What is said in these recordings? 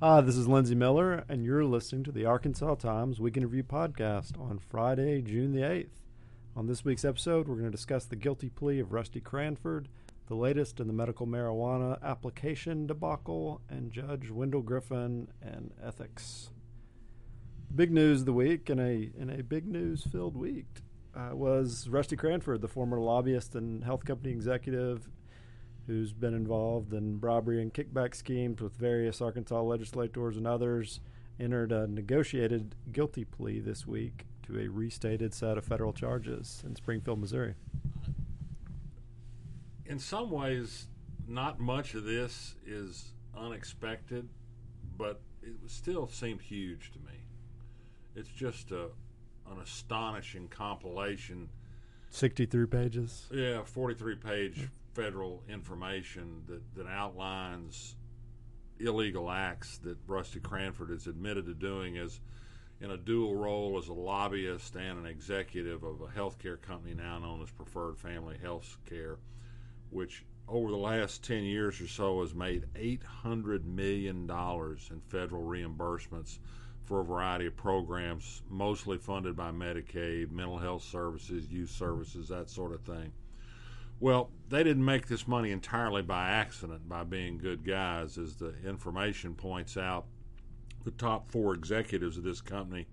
Hi, this is Lindsey Millar, and you're listening to the Arkansas Times Week in Review podcast on Friday, June the 8th. On this week's episode, we're going to discuss the guilty plea of Rusty Cranford, the latest in the medical marijuana application debacle, and Judge Wendell Griffin and ethics. Big news of the week, in a in a big news filled week, uh, was Rusty Cranford, the former lobbyist and health company executive who's been involved in bribery and kickback schemes with various Arkansas legislators and others, entered a negotiated guilty plea this week to a restated set of federal charges in Springfield, Missouri. In some ways, not much of this is unexpected, but it still seemed huge to me. It's just a, an astonishing compilation. 63 pages. Yeah, 43 page federal information that, that outlines illegal acts that Rusty Cranford has admitted to doing as in a dual role as a lobbyist and an executive of a healthcare company now known as Preferred Family Health Care, which over the last 10 years or so has made $800 million in federal reimbursements for a variety of programs, mostly funded by Medicaid, mental health services, youth services, that sort of thing. Well, they didn't make this money entirely by accident, by being good guys. As the information points out, the top four executives of this company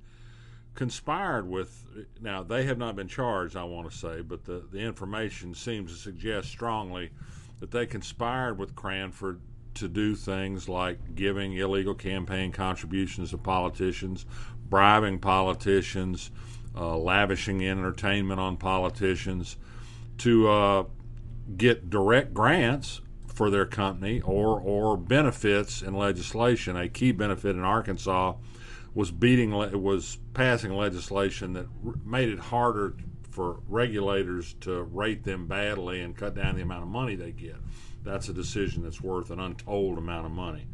conspired with. Now, they have not been charged, I want to say, but the, the information seems to suggest strongly that they conspired with Cranford to do things like giving illegal campaign contributions to politicians, bribing politicians, uh, lavishing entertainment on politicians to uh, get direct grants for their company or or benefits in legislation. A key benefit in Arkansas was beating was passing legislation that made it harder for regulators to rate them badly and cut down the amount of money they get. That's a decision that's worth an untold amount of money.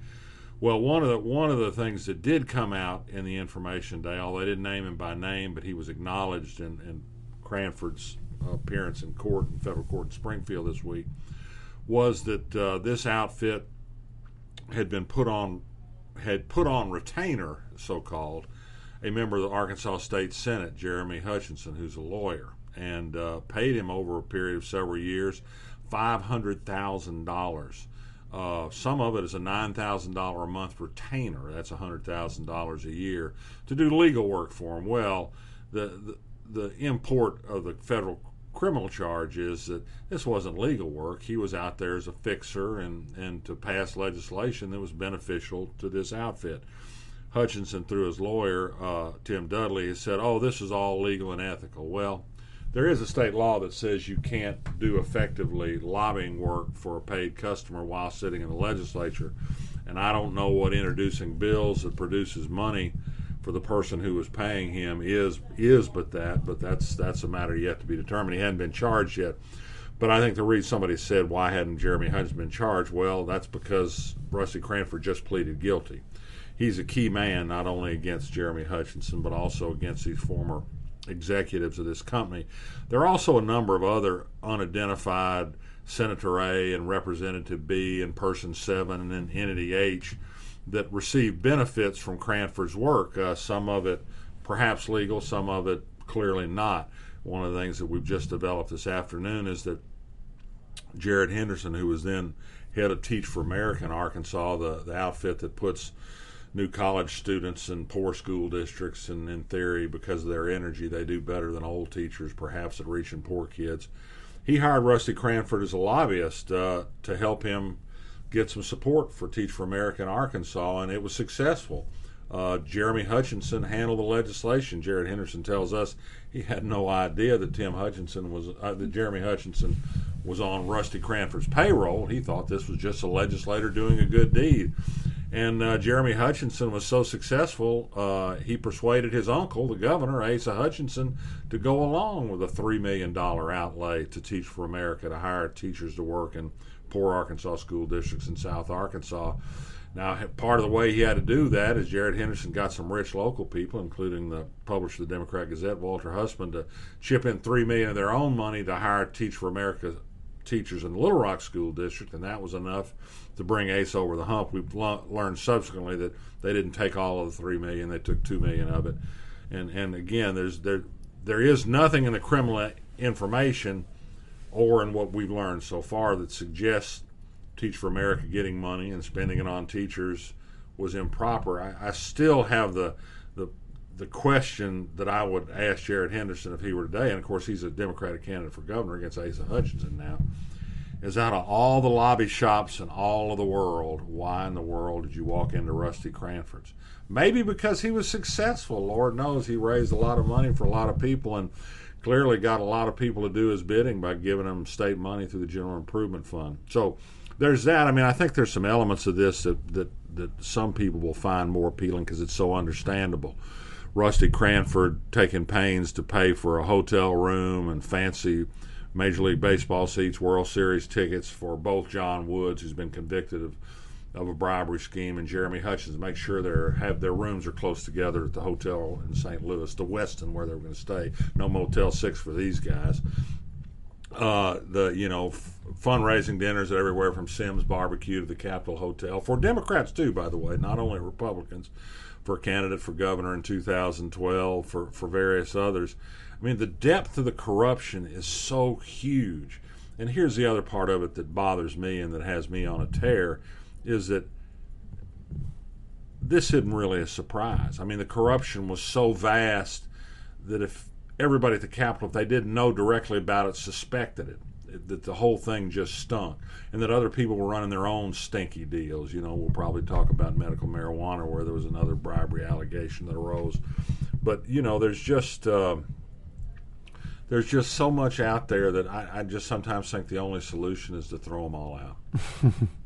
Well, one of the one of the things that did come out in the information day, although they didn't name him by name, but he was acknowledged in, in Cranford's appearance in court in federal court in Springfield this week was that uh, this outfit had been put on had put on retainer, so called, a member of the Arkansas State Senate, Jeremy Hutchinson, who's a lawyer, and uh, paid him over a period of several years five hundred thousand uh, dollars. Some of it is a nine thousand dollar a month retainer. That's hundred thousand dollars a year to do legal work for him. Well, the, the the import of the federal criminal charge is that this wasn't legal work. He was out there as a fixer and, and to pass legislation that was beneficial to this outfit. Hutchinson, through his lawyer, uh, Tim Dudley, said, oh, this is all legal and ethical. Well, there is a state law that says you can't do effectively lobbying work for a paid customer while sitting in the legislature. And I don't know what introducing bills that produces money for the person who was paying him is is but that, but that's that's a matter yet to be determined. He hadn't been charged yet. But I think the reason somebody said why hadn't Jeremy Hutchinson been charged? Well, that's because Rusty Cranford just pleaded guilty. He's a key man not only against Jeremy Hutchinson but also against these former executives of this company. There are also a number of other unidentified Senator A and Representative B and Person 7 and then Entity H that received benefits from Cranford's work. Uh, some of it perhaps legal, some of it clearly not. One of the things that we've just developed this afternoon is that Jared Henderson, who was then head of Teach for America in Arkansas, the, the outfit that puts new college students in poor school districts, and in theory, because of their energy, they do better than old teachers, perhaps at reaching poor kids. He hired Rusty Cranford as a lobbyist uh, to help him get some support for Teach for America in Arkansas, and it was successful. Uh, Jeremy Hutchinson handled the legislation. Jared Henderson tells us he had no idea that Tim Hutchinson was uh, that Jeremy Hutchinson was on Rusty Cranford's payroll. He thought this was just a legislator doing a good deed. And uh, Jeremy Hutchinson was so successful, uh, he persuaded his uncle, the governor, Asa Hutchinson, to go along with a $3 million outlay to Teach for America to hire teachers to work in poor Arkansas school districts in South Arkansas. Now, part of the way he had to do that is Jared Henderson got some rich local people, including the publisher of the Democrat Gazette, Walter Hussman, to chip in three million of their own money to hire Teach for America teachers in the Little Rock School District, and that was enough to bring ACE over the hump. We've learned subsequently that they didn't take all of the three million; they took two million of it. And and again, there's there there is nothing in the criminal information or in what we've learned so far that suggests Teach for America getting money and spending it on teachers was improper. I, I still have the the the question that I would ask Jared Henderson if he were today, and of course he's a Democratic candidate for governor against Asa Hutchinson now, is out of all the lobby shops in all of the world, why in the world did you walk into Rusty Cranford's? Maybe because he was successful. Lord knows he raised a lot of money for a lot of people and clearly got a lot of people to do his bidding by giving them state money through the General Improvement Fund. So there's that. I mean, I think there's some elements of this that that, that some people will find more appealing because it's so understandable. Rusty Cranford taking pains to pay for a hotel room and fancy Major League Baseball seats, World Series tickets for both Jon Woods, who's been convicted of of a bribery scheme, and Jeremy Hutchins make sure they have their rooms are close together at the hotel in St. Louis, the Westin where they're going to stay. No Motel Six for these guys uh, the you know f- fundraising dinners everywhere from Sims Barbecue to the Capitol Hotel for Democrats too, by the way, not only Republicans. For a candidate for governor in 2012, for for various others. I mean, the depth of the corruption is so huge. And here's the other part of it that bothers me and that has me on a tear is that this isn't really a surprise. I mean, the corruption was so vast that if everybody at the Capitol, if they didn't know directly about it, suspected it, that the whole thing just stunk, and that other people were running their own stinky deals. You know, we'll probably talk about medical marijuana, where there was another bribery allegation that arose. But you know, there's just uh, there's just so much out there that I, I just sometimes think the only solution is to throw them all out.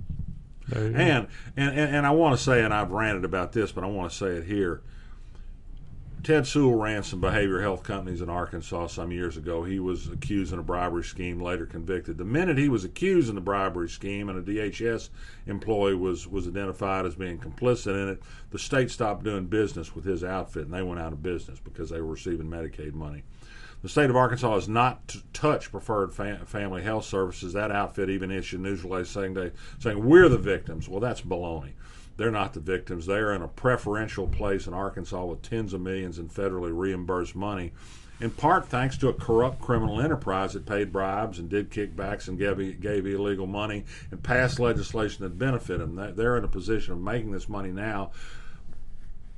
and, and and and I want to say, and I've ranted about this, but I want to say it here Ted Suhl ran some behavioral health companies in Arkansas some years ago. He was accused in a bribery scheme, later convicted. The minute he was accused in the bribery scheme and a DHS employee was, was identified as being complicit in it, the state stopped doing business with his outfit and they went out of business because they were receiving Medicaid money. The state of Arkansas has not t- touched preferred family health services. That outfit even issued news release saying they saying we're the victims. Well, that's baloney. They're not the victims. They are in a preferential place in Arkansas with tens of millions in federally reimbursed money, in part thanks to a corrupt criminal enterprise that paid bribes and did kickbacks and gave, gave illegal money and passed legislation that benefited them. They're in a position of making this money now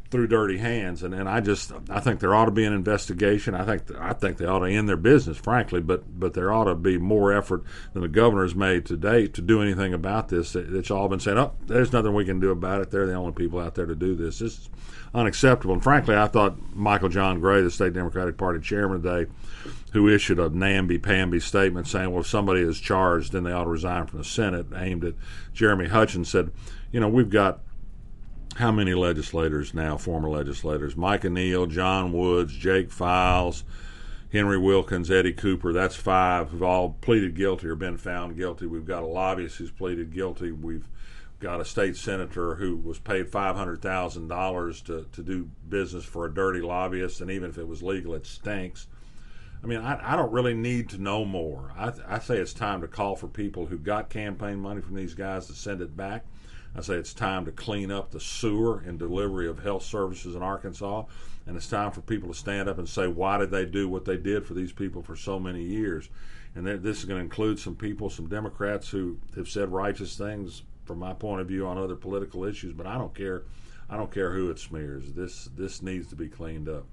through dirty hands. And, and I just I think there ought to be an investigation. I think I think they ought to end their business, frankly. But but there ought to be more effort than the governor has made to date to do anything about this. It's all been saying, oh, there's nothing we can do about it. They're the only people out there to do this. This is unacceptable. And frankly, I thought Michael John Gray, the state Democratic Party chairman today, who issued a namby-pamby statement saying, well, if somebody is charged, then they ought to resign from the Senate, aimed at Jeremy Hutchins, said, you know, we've got how many legislators now, former legislators? Micah Neal, Jon Woods, Jake Files, Henry Wilkins, Eddie Cooper. That's five who've all pleaded guilty or been found guilty. We've got a lobbyist who's pleaded guilty. We've got a state senator who was paid five hundred thousand dollars to to do business for a dirty lobbyist, and even if it was legal, it stinks. I mean, I, I don't really need to know more. I, I say it's time to call for people who got campaign money from these guys to send it back I say it's time to clean up the sewer and delivery of health services in Arkansas. And it's time for people to stand up and say, why did they do what they did for these people for so many years? And this is going to include some people, some Democrats who have said righteous things from my point of view on other political issues, but I don't care. I don't care who it smears. This this needs to be cleaned up.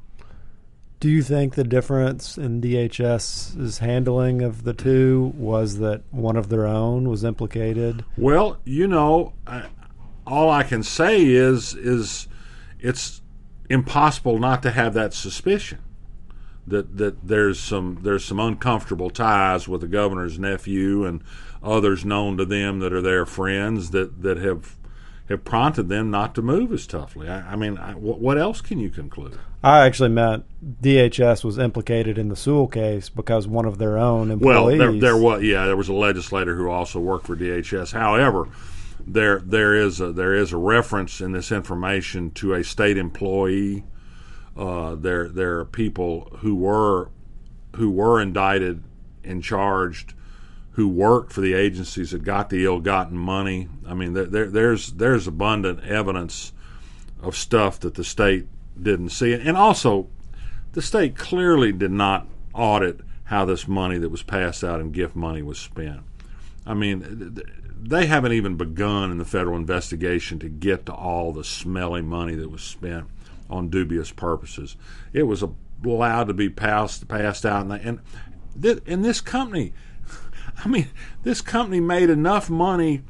Do you think the difference in DHS's handling of the two was that one of their own was implicated? Well, you know, I, all I can say is is it's impossible not to have that suspicion that that there's some there's some uncomfortable ties with the governor's nephew and others known to them that are their friends that that have have prompted them not to move as toughly. I, I mean, I, what else can you conclude? I actually meant DHS was implicated in the Suhl case because one of their own employees. Well, there, there was yeah, there was a legislator who also worked for DHS. However, there there is a, there is a reference in this information to a state employee. Uh, there there are people who were who were indicted and charged who worked for the agencies that got the ill-gotten money. I mean, there, there's there's abundant evidence of stuff that the state didn't see, and also the state clearly did not audit how this money that was passed out in gift money was spent. I mean, they haven't even begun in the federal investigation to get to all the smelly money that was spent on dubious purposes. It was allowed to be passed passed out, and and, th- and this company, I mean, this company made enough money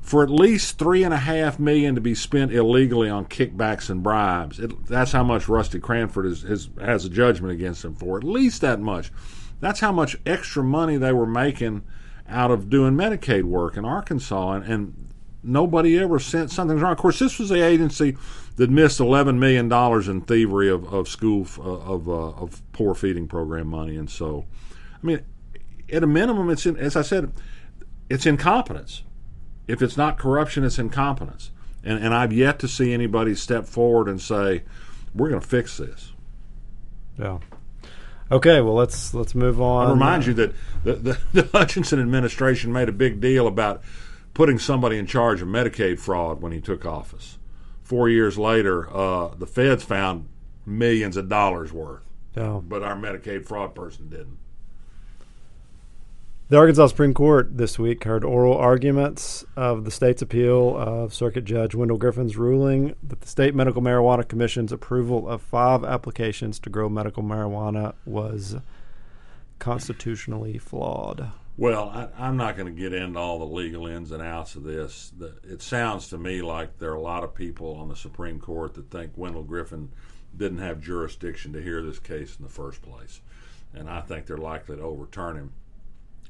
for at least three and a half million to be spent illegally on kickbacks and bribes. It, that's how much Rusty Cranford is, is, has a judgment against him for. At least that much. That's how much extra money they were making out of doing Medicaid work in Arkansas, and, and nobody ever sent something wrong. Of course, this was the agency that missed eleven million dollars in thievery of, of school uh, of uh, of poor feeding program money, and so, I mean, at a minimum, it's in, as I said, it's incompetence. If it's not corruption, it's incompetence, and and I've yet to see anybody step forward and say, "We're going to fix this." Yeah. Okay, well let's let's move on. I remind you that the, the, the Hutchinson administration made a big deal about putting somebody in charge of Medicaid fraud when he took office. Four years later, uh, the feds found millions of dollars worth, yeah. but our Medicaid fraud person didn't. The Arkansas Supreme Court this week heard oral arguments of the state's appeal of Circuit Judge Wendell Griffin's ruling that the State Medical Marijuana Commission's approval of five applications to grow medical marijuana was constitutionally flawed. Well, I, am not going to get into all the legal ins and outs of this. The, it sounds to me like there are a lot of people on the Supreme Court that think Wendell Griffin didn't have jurisdiction to hear this case in the first place. And I think they're likely to overturn him.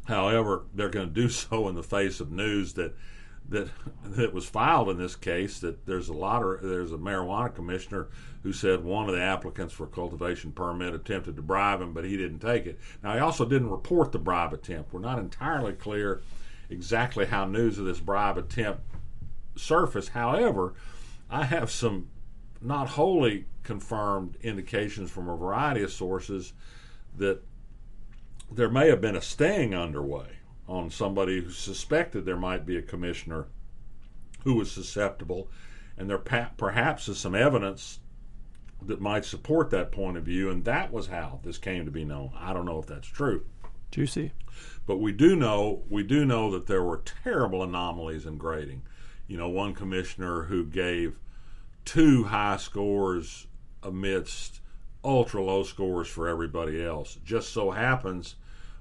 However, they're going to do so in the face of news that that that was filed in this case that there's a lot of there's a marijuana commissioner who said one of the applicants for a cultivation permit attempted to bribe him, but he didn't take it. Now he also didn't report the bribe attempt. We're not entirely clear exactly how news of this bribe attempt surfaced. However, I have some not wholly confirmed indications from a variety of sources that there may have been a sting underway on somebody who suspected there might be a commissioner who was susceptible, and there perhaps is some evidence that might support that point of view, and that was how this came to be known. I don't know if that's true. Juicy. But we do know we do know that there were terrible anomalies in grading. You know, one commissioner who gave two high scores amidst ultra low scores for everybody else. Just so happens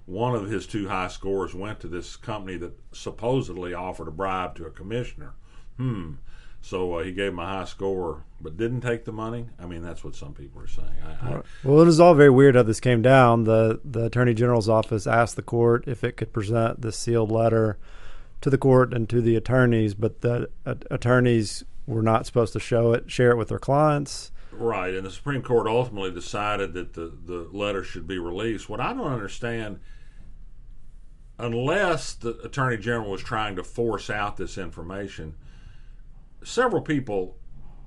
one of his two high scores went to this company that supposedly offered a bribe to a commissioner. Hmm. So uh, he gave him a high score, but didn't take the money. I mean, that's what some people are saying. I, I, well, it is all very weird how this came down. the The attorney general's office asked the court if it could present the sealed letter to the court and to the attorneys, but the uh, attorneys were not supposed to show it, share it with their clients. Right, and the Supreme Court ultimately decided that the the letter should be released. What I don't understand unless the attorney general was trying to force out this information, several people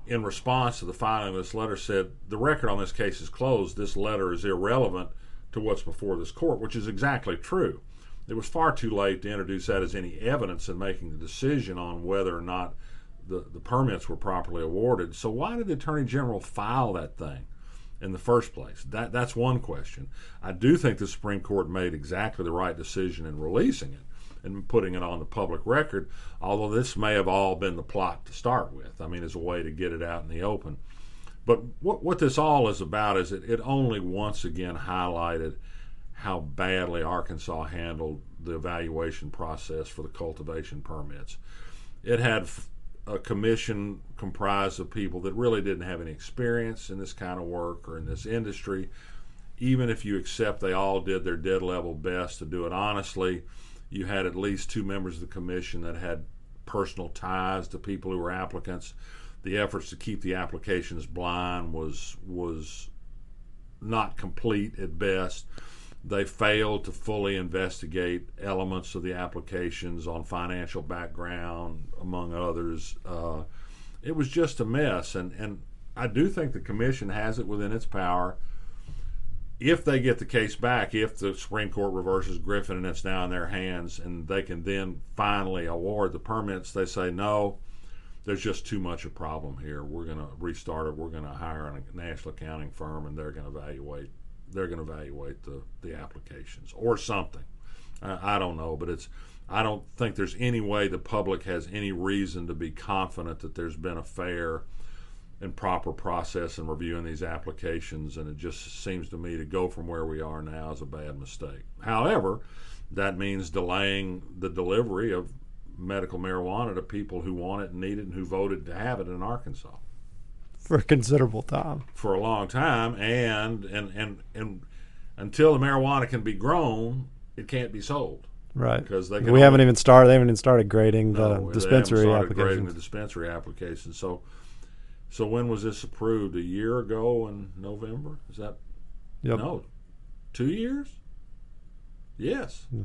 in response to the filing of this letter said the record on this case is closed. This letter is irrelevant to what's before this court, which is exactly true. It was far too late to introduce that as any evidence in making the decision on whether or not the, the permits were properly awarded. So, why did the Attorney General file that thing? in the first place? That that's one question. I do think the Supreme Court made exactly the right decision in releasing it and putting it on the public record, although this may have all been the plot to start with. I mean, as a way to get it out in the open. But what what this all is about is it, it only once again highlighted how badly Arkansas handled the evaluation process for the cultivation permits. It had a commission comprised of people that really didn't have any experience in this kind of work or in this industry. Even if you accept they all did their dead level best to do it honestly, you had at least two members of the commission that had personal ties to people who were applicants. The efforts to keep the applications blind was was not complete at best. They failed to fully investigate elements of the applications on financial background, among others. Uh, it was just a mess, and, and I do think the commission has it within its power if they get the case back, if the Supreme Court reverses Griffin and it's now in their hands, and they can then finally award the permits, they say no, there's just too much a problem here. We're going to restart it. We're going to hire a national accounting firm, and they're going to evaluate. They're going to evaluate the the applications or something. I, I don't know, but it's. I don't think there's any way the public has any reason to be confident that there's been a fair and proper process in reviewing these applications, and it just seems to me to go from where we are now is a bad mistake. However, that means delaying the delivery of medical marijuana to people who want it and need it and who voted to have it in Arkansas for a considerable time. For a long time, and and and and until the marijuana can be grown, it can't be sold. Right. Because they we haven't even started. They haven't even started grading the no, dispensary applications. Grading the dispensary applications. So so when was this approved? A year ago in November? Is that yep. no? Two years? Yes. Hmm.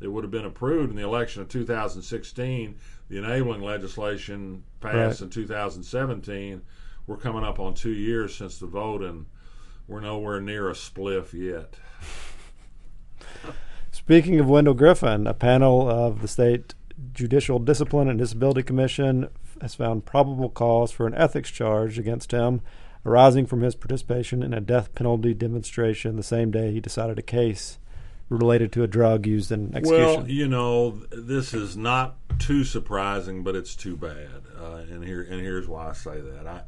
It would have been approved in the election of 2016. The enabling legislation passed right. in 2017. We're coming up on two years since the vote, and we're nowhere near a spliff yet. Speaking of Wendell Griffin, a panel of the state Judicial Discipline and Disability Commission has found probable cause for an ethics charge against him arising from his participation in a death penalty demonstration the same day he decided a case related to a drug used in execution. Well, you know, this is not too surprising, but it's too bad. Uh, and here and here's why I say that. I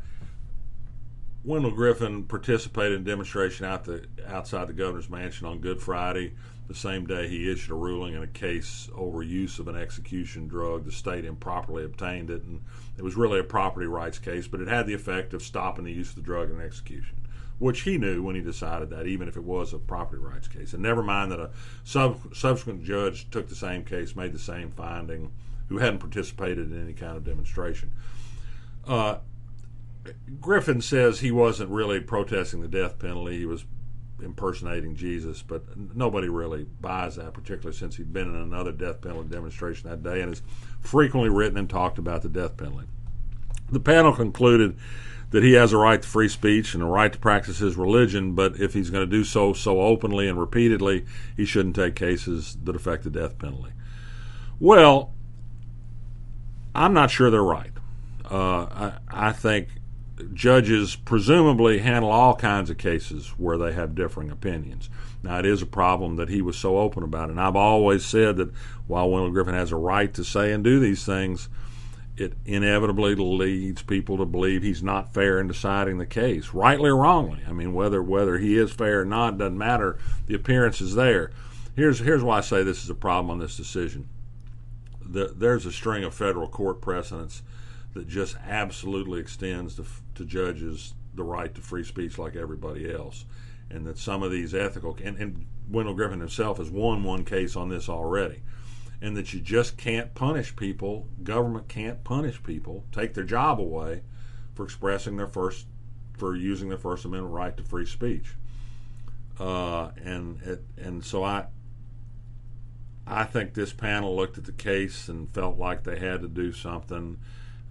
Wendell Griffin participated in demonstration out the outside the governor's mansion on Good Friday the same day he issued a ruling in a case over use of an execution drug. The state improperly obtained it, and it was really a property rights case, but it had the effect of stopping the use of the drug in execution, which he knew when he decided that, even if it was a property rights case. And never mind that a sub- subsequent judge took the same case, made the same finding, who hadn't participated in any kind of demonstration. Uh, Griffin says he wasn't really protesting the death penalty. He was impersonating Jesus, but nobody really buys that, particularly since he'd been in another death penalty demonstration that day and has frequently written and talked about the death penalty. The panel concluded that he has a right to free speech and a right to practice his religion, but if he's going to do so so openly and repeatedly, he shouldn't take cases that affect the death penalty. Well, I'm not sure they're right. Uh, I, I think judges presumably handle all kinds of cases where they have differing opinions. Now, it is a problem that he was so open about, and I've always said that while Wendell Griffin has a right to say and do these things, it inevitably leads people to believe he's not fair in deciding the case, rightly or wrongly. I mean, whether whether he is fair or not doesn't matter. The appearance is there. Here's here's why I say this is a problem on this decision. The, there's a string of federal court precedents that just absolutely extends to, to judges the right to free speech like everybody else, and that some of these ethical and, and Wendell Griffin himself has won one case on this already, and that you just can't punish people. Government can't punish people, take their job away for expressing their first, for using their First Amendment right to free speech. Uh, and it, and so I I think this panel looked at the case and felt like they had to do something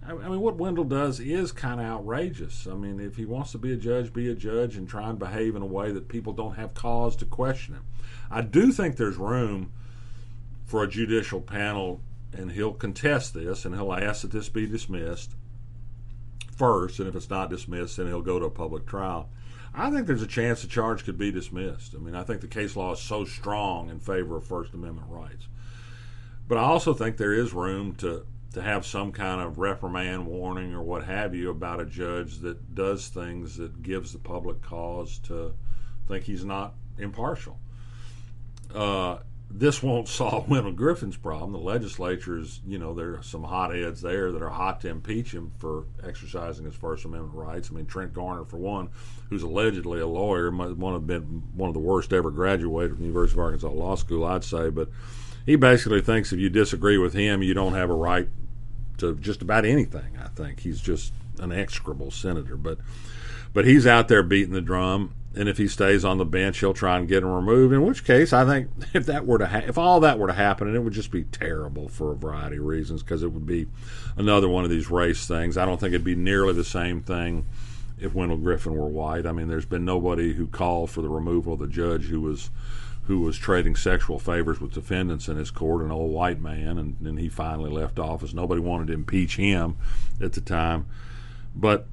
I mean, what Wendell does is kind of outrageous. I mean, if he wants to be a judge, be a judge and try and behave in a way that people don't have cause to question him. I do think there's room for a judicial panel, and he'll contest this, and he'll ask that this be dismissed first, and if it's not dismissed, then he'll go to a public trial. I think there's a chance the charge could be dismissed. I mean, I think the case law is so strong in favor of First Amendment rights. But I also think there is room to to have some kind of reprimand, warning, or what have you about a judge that does things that gives the public cause to think he's not impartial. Uh, this won't solve Wendell Griffin's problem. The legislature is, you know, there are some hotheads there that are hot to impeach him for exercising his First Amendment rights. I mean, Trent Garner, for one, who's allegedly a lawyer, one of been one of the worst ever graduated from the University of Arkansas Law School, I'd say, but he basically thinks if you disagree with him, you don't have a right to just about anything. I think he's just an execrable senator, but but he's out there beating the drum. And if he stays on the bench, he'll try and get him removed. In which case, I think if that were to ha- if all that were to happen, and it would just be terrible for a variety of reasons, because it would be another one of these race things. I don't think it'd be nearly the same thing if Wendell Griffin were white. I mean, there's been nobody who called for the removal of the judge who was who was trading sexual favors with defendants in his court, an old white man, and, and he finally left office. Nobody wanted to impeach him at the time, but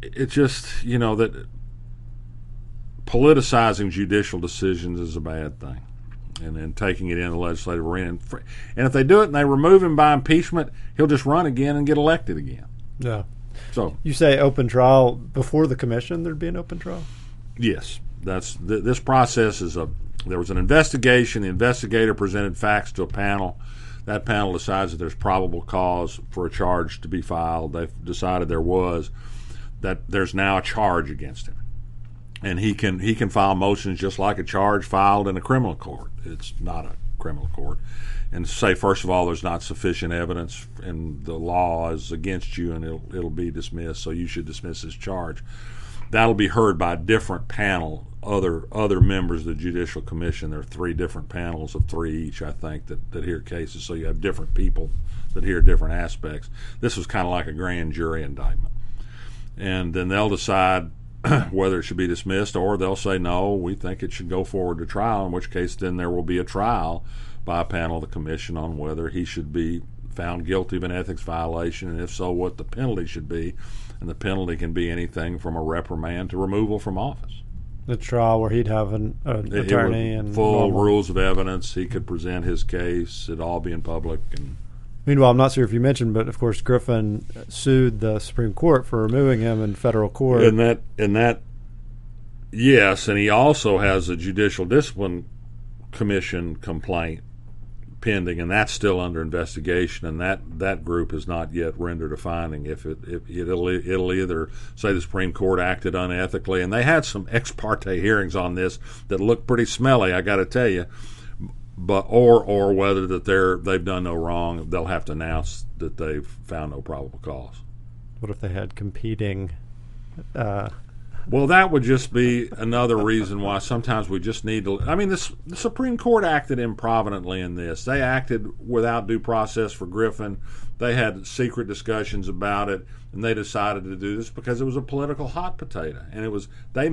it just you know that politicizing judicial decisions is a bad thing and then taking it in the legislative arena. And if they do it and they remove him by impeachment, he'll just run again and get elected again. Yeah. So you say open trial before the commission? There'd be an open trial. Yes, that's th- this process is a. There was an investigation. The investigator presented facts to a panel. That panel decides that there's probable cause for a charge to be filed. They've decided there was. That there's now a charge against him and he can he can file motions just like a charge filed in a criminal court. It's not a criminal court, and say first of all there's not sufficient evidence and the law is against you and it'll it'll be dismissed. So you should dismiss this charge. That'll be heard by a different panel, other other members of the Judicial Commission. There are three different panels of three each, I think, that, that hear cases. So you have different people that hear different aspects. This was kind of like a grand jury indictment, and then they'll decide whether it should be dismissed, or they'll say no, we think it should go forward to trial. In which case, then there will be a trial by a panel of the commission on whether he should be found guilty of an ethics violation, and if so, what the penalty should be. And the penalty can be anything from a reprimand to removal from office. The trial where he'd have an, an attorney and full normal. rules of evidence. He could present his case. It'd all be in public and Meanwhile, I'm not sure if you mentioned, but of course Griffin sued the Supreme Court for removing him in federal court. And that, and that, yes, and he also has a judicial discipline commission complaint pending, and that's still under investigation. And that, that group has not yet rendered a finding. If it, if it'll, it'll either say the Supreme Court acted unethically, and they had some ex parte hearings on this that looked pretty smelly. I got to tell you but or or whether that they're they've done no wrong, they'll have to announce that they've found no probable cause. What if they had competing? Uh, well, that would just be another reason why sometimes we just need to. I mean, this the Supreme Court acted improvidently in this. They acted without due process for Griffin. They had secret discussions about it, and they decided to do this because it was a political hot potato, and it was they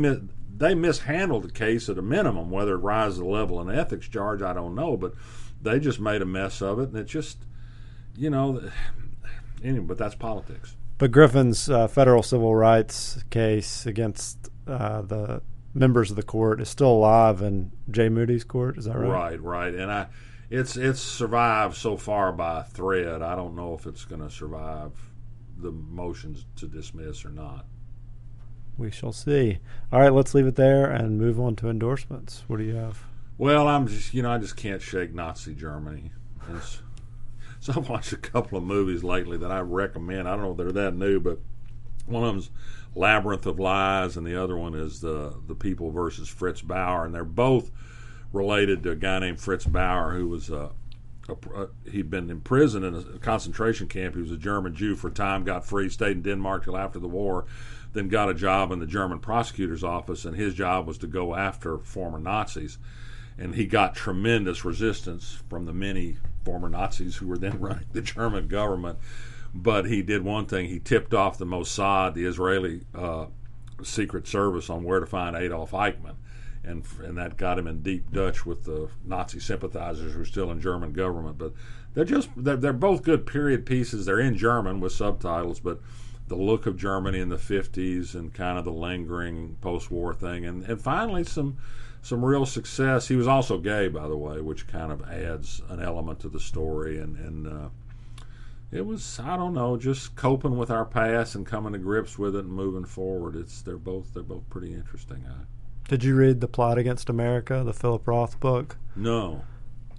they mishandled the case at a minimum. Whether it rises to the level of an ethics charge, I don't know, but they just made a mess of it, and it just, you know, anyway. But that's politics. But Griffin's uh, federal civil rights case against uh, the members of the court is still alive in Jay Moody's court. Is that right? Right, right. And I, it's it's survived so far by a thread. I don't know if it's going to survive the motions to dismiss or not we shall see. All right, let's leave it there and move on to endorsements. What do you have? Well, I'm just you know I just can't shake Nazi Germany. It's, so I've watched a couple of movies lately that I recommend. I don't know if they're that new, but one of them's Labyrinth of Lies, and the other one is the the People versus Fritz Bauer, and they're both related to a guy named Fritz Bauer who was uh, a, a, a, uh, he'd been in prison in a concentration camp. He was a German Jew for time, got free, stayed in Denmark till after the war, then got a job in the German prosecutor's office, and his job was to go after former Nazis. And he got tremendous resistance from the many former Nazis who were then running the German government. But he did one thing: he tipped off the Mossad, the Israeli uh, secret service, on where to find Adolf Eichmann, and and that got him in deep Dutch with the Nazi sympathizers who were still in German government. But they're just they're, they're both good period pieces. They're in German with subtitles, but the look of Germany in the 50s and kind of the lingering post-war thing, and and finally some some real success. He was also gay, by the way, which kind of adds an element to the story, and and uh, it was I don't know, just coping with our past and coming to grips with it and moving forward. It's they're both they're both pretty interesting. I, Did you read the Plot Against America, the Philip Roth book? No.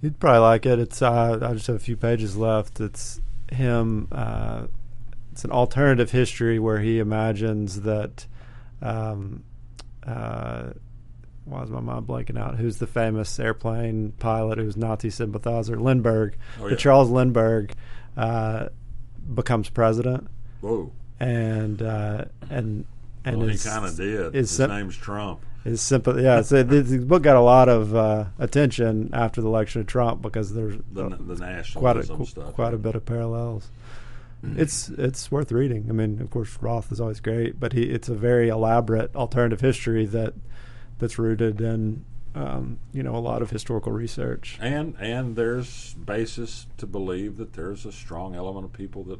You'd probably like it. It's uh, I just have a few pages left. It's him uh, it's an alternative history where he imagines that um, uh, why is my mind blanking out? Who's the famous airplane pilot who's Nazi sympathizer? Lindbergh. Oh, yeah. Charles Lindbergh uh, becomes president. Whoa. And uh, and and well, his, he kind of did. His, his name's Trump. His sympathy, yeah. So this book got a lot of uh, attention after the election of Trump because there's the, the quite a, stuff. quite a bit of parallels. It's it's worth reading. I mean, of course, Roth is always great, but he it's a very elaborate alternative history that that's rooted in um, you know a lot of historical research. And and there's basis to believe that there's a strong element of people that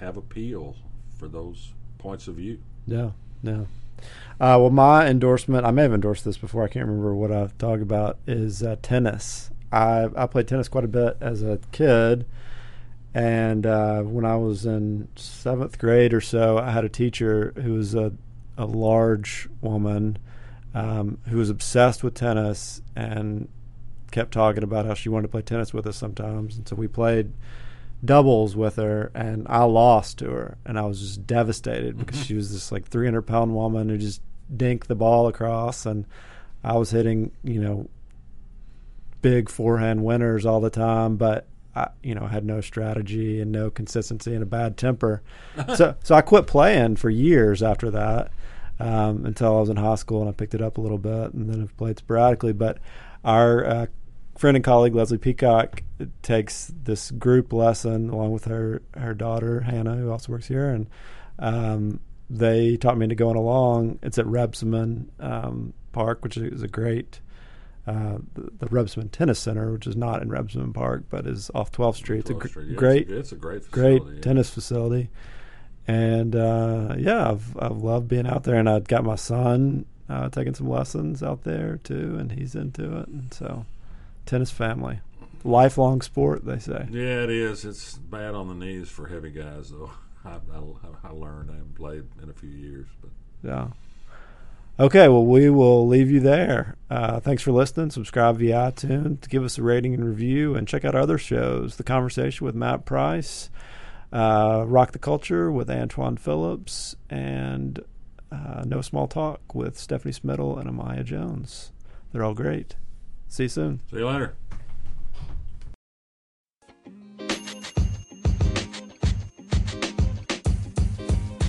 have appeal for those points of view. Yeah, yeah. Uh, well, my endorsement, I may have endorsed this before. I can't remember what I talked about. Is uh, tennis. I I played tennis quite a bit as a kid, and uh, when I was in seventh grade or so, I had a teacher who was a a large woman um, who was obsessed with tennis and kept talking about how she wanted to play tennis with us sometimes. And so we played doubles with her, and I lost to her, and I was just devastated because she was this like 300 pound woman who just dinked the ball across, and I was hitting, you know, big forehand winners all the time, but I, you know, had no strategy and no consistency and a bad temper. so, so I quit playing for years after that um, until I was in high school, and I picked it up a little bit, and then I've played sporadically. But our uh, friend and colleague Leslie Peacock takes this group lesson along with her her daughter Hannah, who also works here, and um, they taught me into going along. It's at Rebsamen um, Park, which is a great. Uh, the, the Rebsamen Tennis Center, which is not in Rebsamen Park, but is off 12th Street. 12th it's a Street. Yeah, great, it's a, it's a great, facility, great yeah. tennis facility. And uh, yeah, I've I've loved being out there, and I've got my son uh, taking some lessons out there too, and he's into it. And so, tennis family, lifelong sport, they say. Yeah, it is. It's bad on the knees for heavy guys, though. I, I, I learned. I haven't played in a few years, but Yeah. Okay, well, we will leave you there. Uh, thanks for listening. Subscribe via iTunes. Give us a rating and review, and check out our other shows. The Conversation with Matt Price, uh, Rock the Culture with Antoine Phillips, and uh, No Small Talk with Stephanie Smittle and Amaya Jones. They're all great. See you soon. see you later.